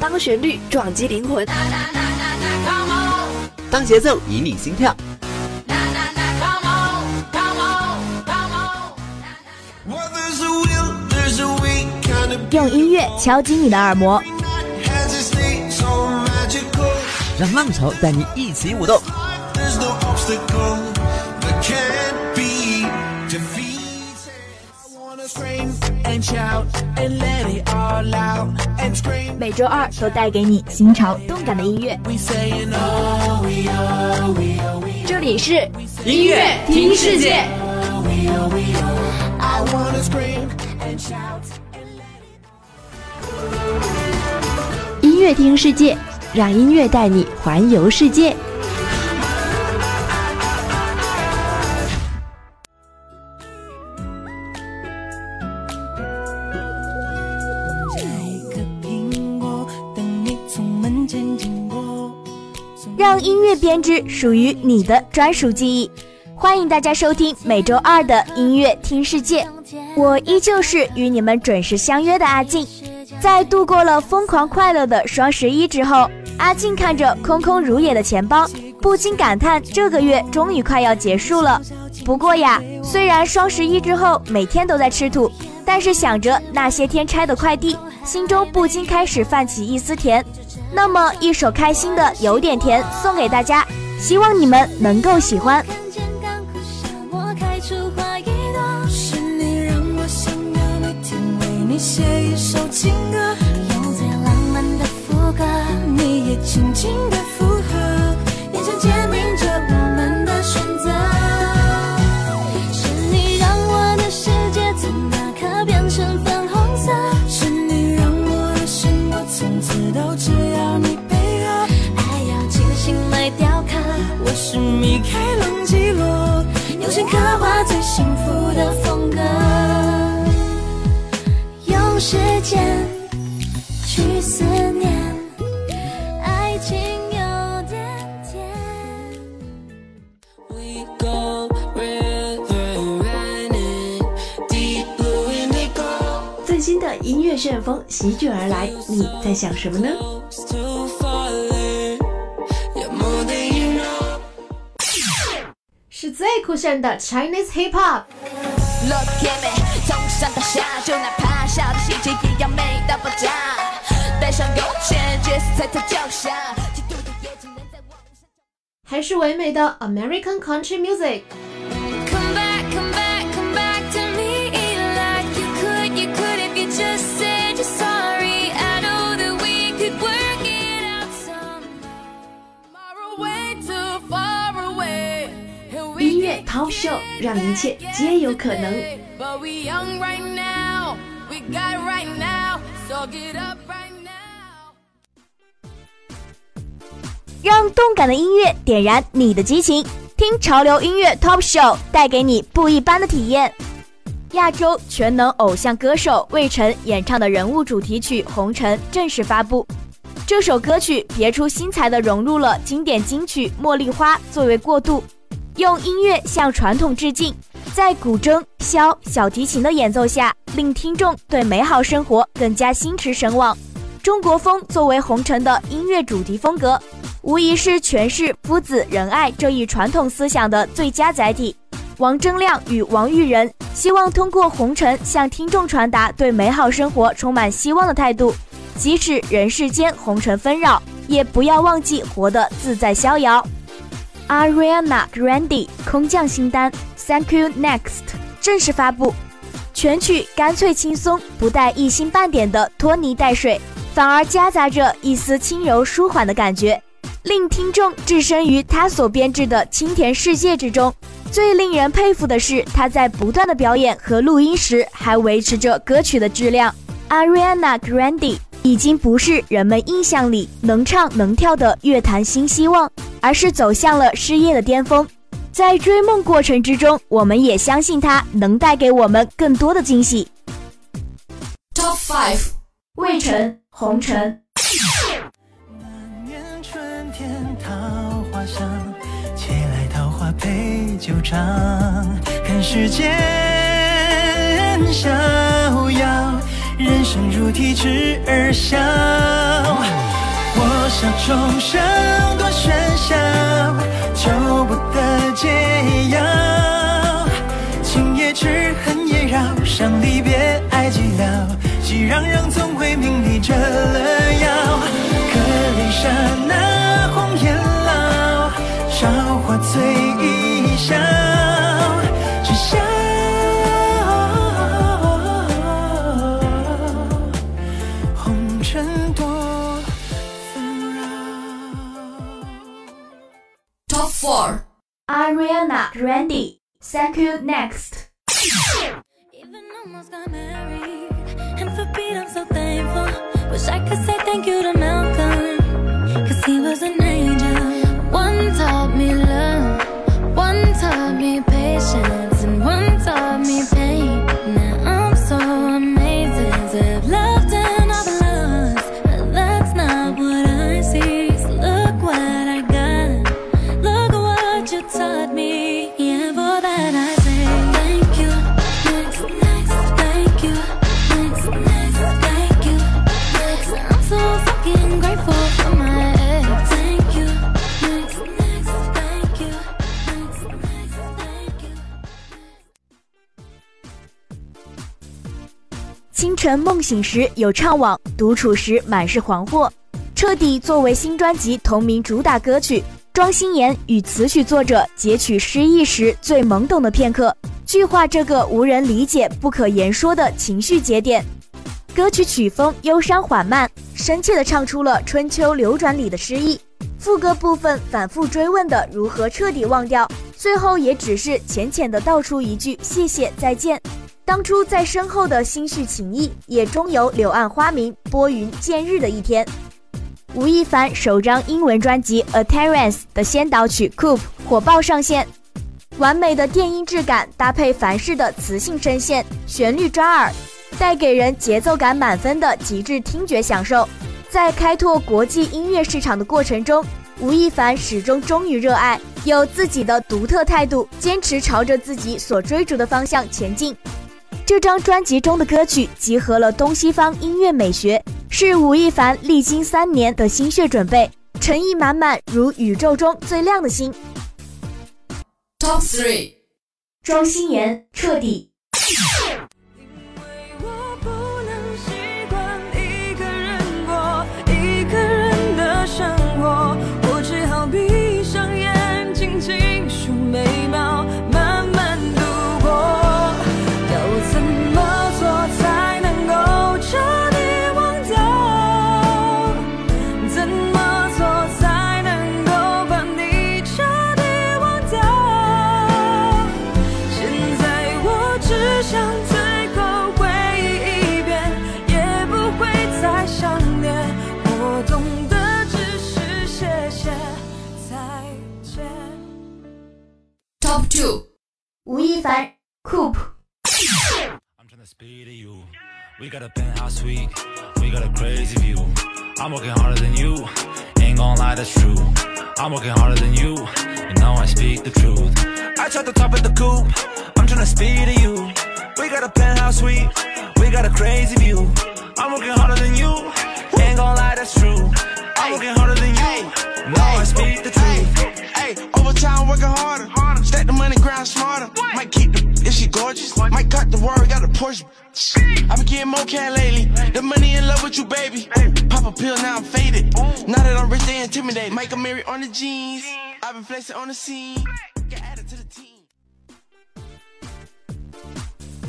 当旋律撞击灵魂，当节奏引领心跳。用音乐敲击你的耳膜，让浪潮带你一起舞动。每周二都带给你新潮动感的音乐。这里是音乐听世界。音乐听世界，让音乐带你环游世界。编织属于你的专属记忆。欢迎大家收听每周二的音乐听世界，我依旧是与你们准时相约的阿静。在度过了疯狂快乐的双十一之后，阿静看着空空如也的钱包，不禁感叹这个月终于快要结束了。不过呀，虽然双十一之后每天都在吃土，但是想着那些天拆的快递，心中不禁开始泛起一丝甜。那么一首开心的有点甜送给大家，希望你们能够喜欢。写一首情歌，用最浪漫的副歌，你也轻轻的最新的音乐旋风席卷而来，你在想什么呢？是最酷炫的 Chinese Hip Hop。还是唯美的 American Country Music。音乐 Talk Show 让一切皆有可能。让动感的音乐点燃你的激情，听潮流音乐 Top Show 带给你不一般的体验。亚洲全能偶像歌手魏晨演唱的人物主题曲《红尘》正式发布。这首歌曲别出心裁地融入了经典金曲《茉莉花》作为过渡，用音乐向传统致敬，在古筝、箫、小提琴的演奏下，令听众对美好生活更加心驰神往。中国风作为红尘的音乐主题风格。无疑是诠释夫子仁爱这一传统思想的最佳载体。王铮亮与王玉仁希望通过《红尘》向听众传达对美好生活充满希望的态度，即使人世间红尘纷扰，也不要忘记活得自在逍遥。Ariana Grande 空降新单《Thank You Next》正式发布，全曲干脆轻松，不带一星半点的拖泥带水，反而夹杂着一丝轻柔舒缓的感觉。令听众置身于他所编制的清甜世界之中。最令人佩服的是，他在不断的表演和录音时，还维持着歌曲的质量。Ariana Grande 已经不是人们印象里能唱能跳的乐坛新希望，而是走向了事业的巅峰。在追梦过程之中，我们也相信他能带给我们更多的惊喜。Top Five，魏晨，红尘。桃花香，借来桃花配酒尝，看世间身如提枝而笑，我笑。众生多喧嚣，求不得解药。情也痴，恨也绕，伤离别，爱寂寥，熙攘攘总会名利折了 4. I'm Randy. Thank you, next. Even almost got married. And for Pete, I'm so thankful. Wish I could say thank you to Malcolm. Cause he was an angel. One taught me love. 晨梦醒时有怅惘，独处时满是惶惑。彻底作为新专辑同名主打歌曲，庄心妍与词曲作者截取失意时最懵懂的片刻，具化这个无人理解、不可言说的情绪节点。歌曲曲风忧伤缓慢，深切地唱出了春秋流转里的诗意。副歌部分反复追问的如何彻底忘掉，最后也只是浅浅地道出一句谢谢再见。当初在身后的心绪情谊，也终有柳暗花明、拨云见日的一天。吴亦凡首张英文专辑《A Terrace》的先导曲《Coop》火爆上线，完美的电音质感搭配凡士的磁性声线，旋律抓耳，带给人节奏感满分的极致听觉享受。在开拓国际音乐市场的过程中，吴亦凡始终忠于热爱，有自己的独特态度，坚持朝着自己所追逐的方向前进。这张专辑中的歌曲集合了东西方音乐美学，是吴亦凡历经三年的心血准备，诚意满满，如宇宙中最亮的星。Top Three 庄心妍彻底 got a penthouse suite. We got a crazy view. I'm working harder than you. Ain't gon' lie, that's true. I'm working harder than you. You know I speak the truth. I tried the top of the coupe. I'm tryna speed to you. We got a penthouse suite. We got a crazy view. I'm working harder than you. Ain't gon' lie, that's true. I'm working harder than you. Know I speak the truth. Hey, overtime working harder. Stack the money, grind smarter. Might keep the if she gorgeous. Might cut the word, got a Porsche. I been getting more can lately. The money in love with you, baby. Pop a pill, now I'm faded. Now that I'm rich, they intimidate. Mike Mary on the jeans. I've been flexing on the scene. Get added to the team.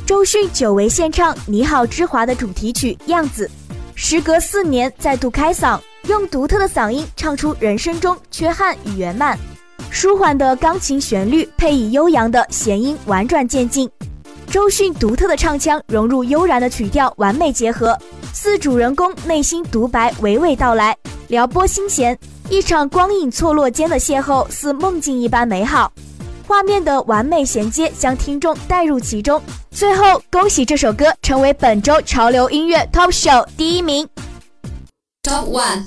周迅久违献唱《你好，之华》的主题曲《样子》，时隔四年再度开嗓，用独特的嗓音唱出人生中缺憾与圆满。舒缓的钢琴旋律配以悠扬的弦音，婉转渐进。周迅独特的唱腔融入悠然的曲调，完美结合，似主人公内心独白娓娓道来，撩拨心弦。一场光影错落间的邂逅，似梦境一般美好。画面的完美衔接将听众带入其中。最后，恭喜这首歌成为本周潮流音乐 Top Show 第一名。Top One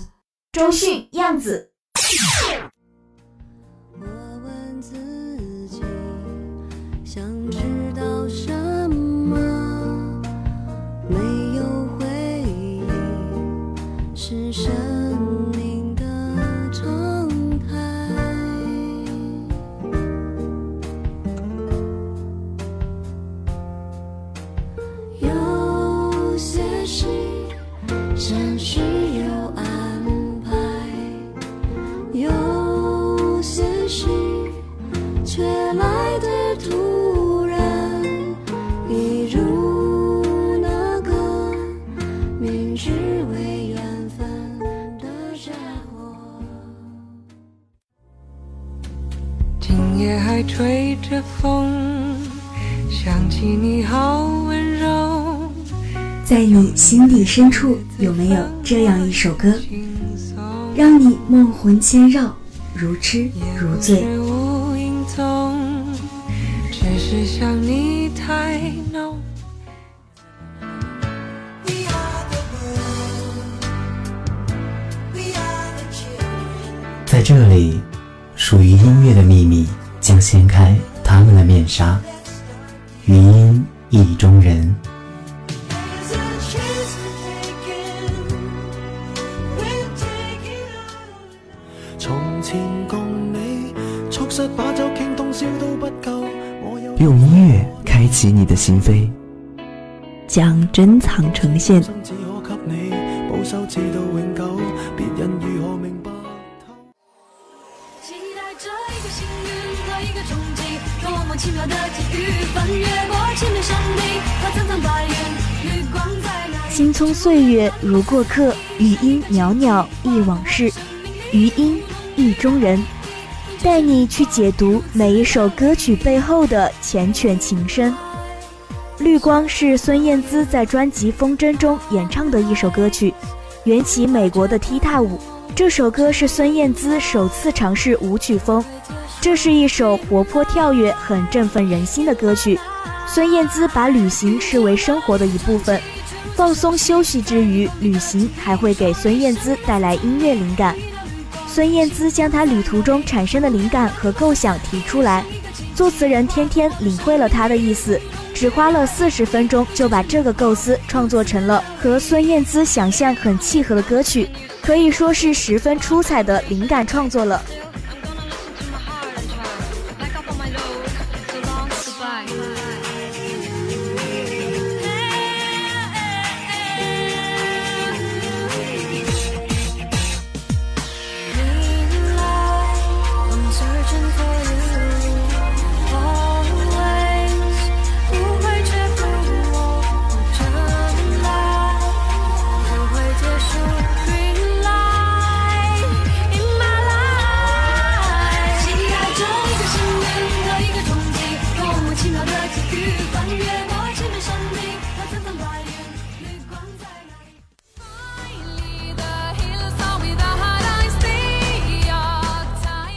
周迅样子。夜还吹着风，想起你好温柔。在你心底深处，有没有这样一首歌，让你梦魂牵绕，如痴如醉？只是想你太浓。在这里，属于音乐的秘密将掀开他们的面纱。余音意中人。用音乐开启你的心扉，将珍藏呈现。匆岁月如过客，余音袅袅忆往事，余音意中人。带你去解读每一首歌曲背后的缱绻情深。《绿光》是孙燕姿在专辑《风筝》中演唱的一首歌曲，缘起美国的踢踏舞。这首歌是孙燕姿首次尝试舞曲风，这是一首活泼跳跃、很振奋人心的歌曲。孙燕姿把旅行视为生活的一部分，放松休息之余，旅行还会给孙燕姿带来音乐灵感。孙燕姿将她旅途中产生的灵感和构想提出来，作词人天天领会了她的意思，只花了四十分钟就把这个构思创作成了和孙燕姿想象很契合的歌曲，可以说是十分出彩的灵感创作了。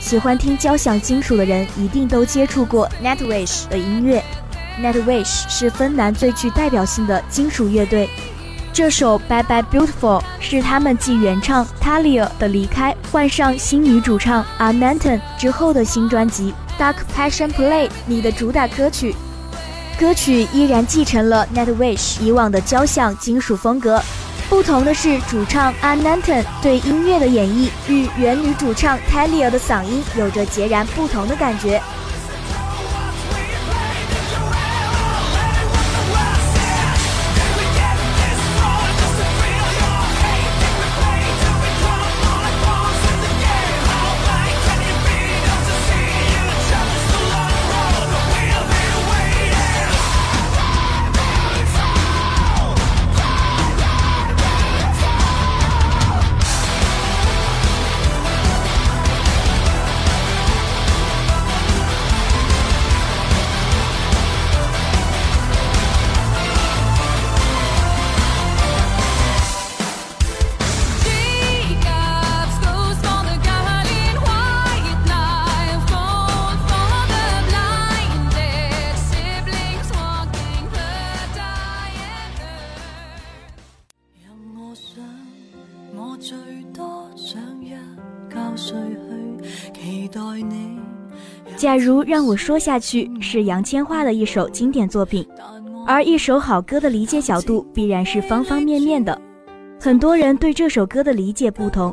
喜欢听交响金属的人一定都接触过 Nightwish 的音乐。Nightwish 是芬兰最具代表性的金属乐队。这首 Bye Bye Beautiful 是他们继原唱 Talia 的离开，换上新女主唱 Ananton 之后的新专辑 Dark Passion Play 里的主打歌曲。歌曲依然继承了 Nightwish 以往的交响金属风格。不同的是，主唱 Ananton 对音乐的演绎与原女主唱 Talia 的嗓音有着截然不同的感觉。假如让我说下去，是杨千嬅的一首经典作品。而一首好歌的理解角度必然是方方面面的，很多人对这首歌的理解不同，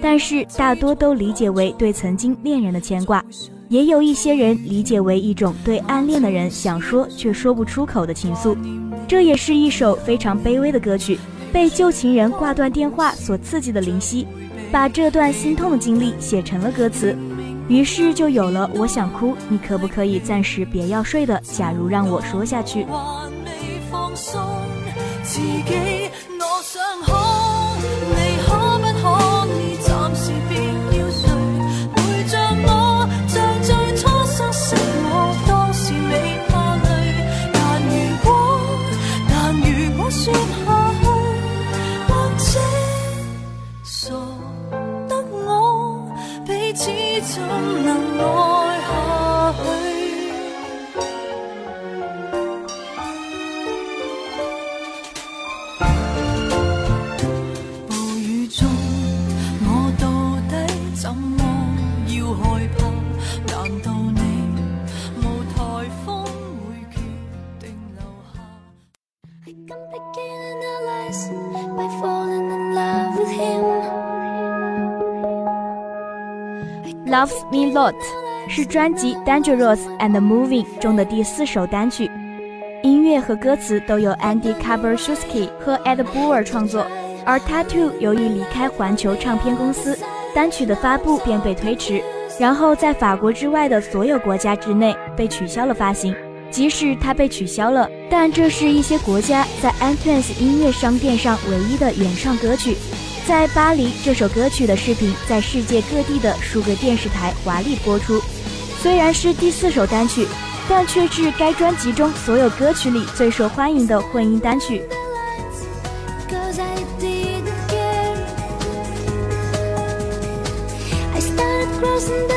但是大多都理解为对曾经恋人的牵挂，也有一些人理解为一种对暗恋的人想说却说不出口的情愫。这也是一首非常卑微的歌曲。被旧情人挂断电话所刺激的林夕，把这段心痛的经历写成了歌词，于是就有了我想哭，你可不可以暂时别要睡的？假如让我说下去。Loves Me Lot 是专辑《Dangerous and Moving》中的第四首单曲，音乐和歌词都由 Andy Kabershusky 和 Ed Boer 创作。而 Tattoo 由于离开环球唱片公司，单曲的发布便被推迟，然后在法国之外的所有国家之内被取消了发行。即使它被取消了，但这是一些国家在 iTunes 音乐商店上唯一的原创歌曲。在巴黎，这首歌曲的视频在世界各地的数个电视台华丽播出。虽然是第四首单曲，但却是该专辑中所有歌曲里最受欢迎的混音单曲。见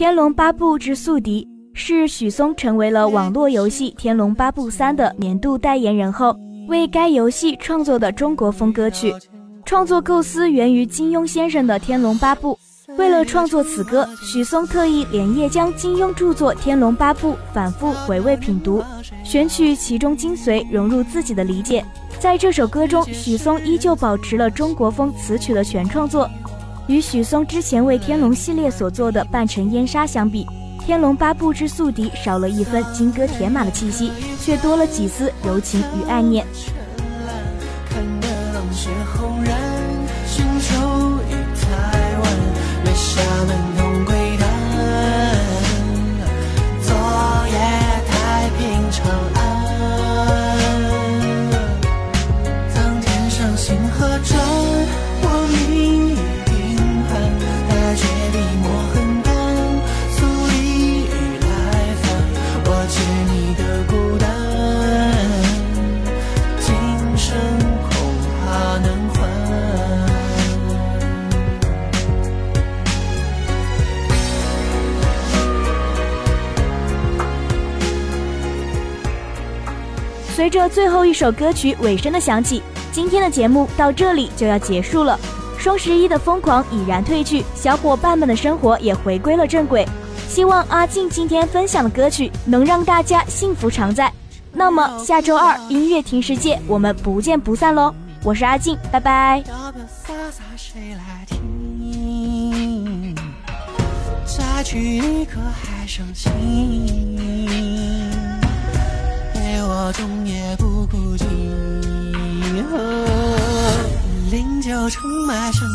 天龙八部之宿敌》是许嵩成为了网络游戏《天龙八部三》的年度代言人后，为该游戏创作的中国风歌曲。创作构思源于金庸先生的《天龙八部》。为了创作此歌，许嵩特意连夜将金庸著作《天龙八部》反复回味品读，选取其中精髓，融入自己的理解。在这首歌中，许嵩依旧保持了中国风词曲的全创作。与许嵩之前为天龙系列所做的《半城烟沙》相比，《天龙八部之宿敌》少了一分金戈铁马的气息，却多了几丝柔情与爱念。随着最后一首歌曲尾声的响起，今天的节目到这里就要结束了。双十一的疯狂已然褪去，小伙伴们的生活也回归了正轨。希望阿静今天分享的歌曲能让大家幸福常在。那么下周二音乐听世界，我们不见不散喽！我是阿静，拜拜。终也不孤寂，零九成埋身。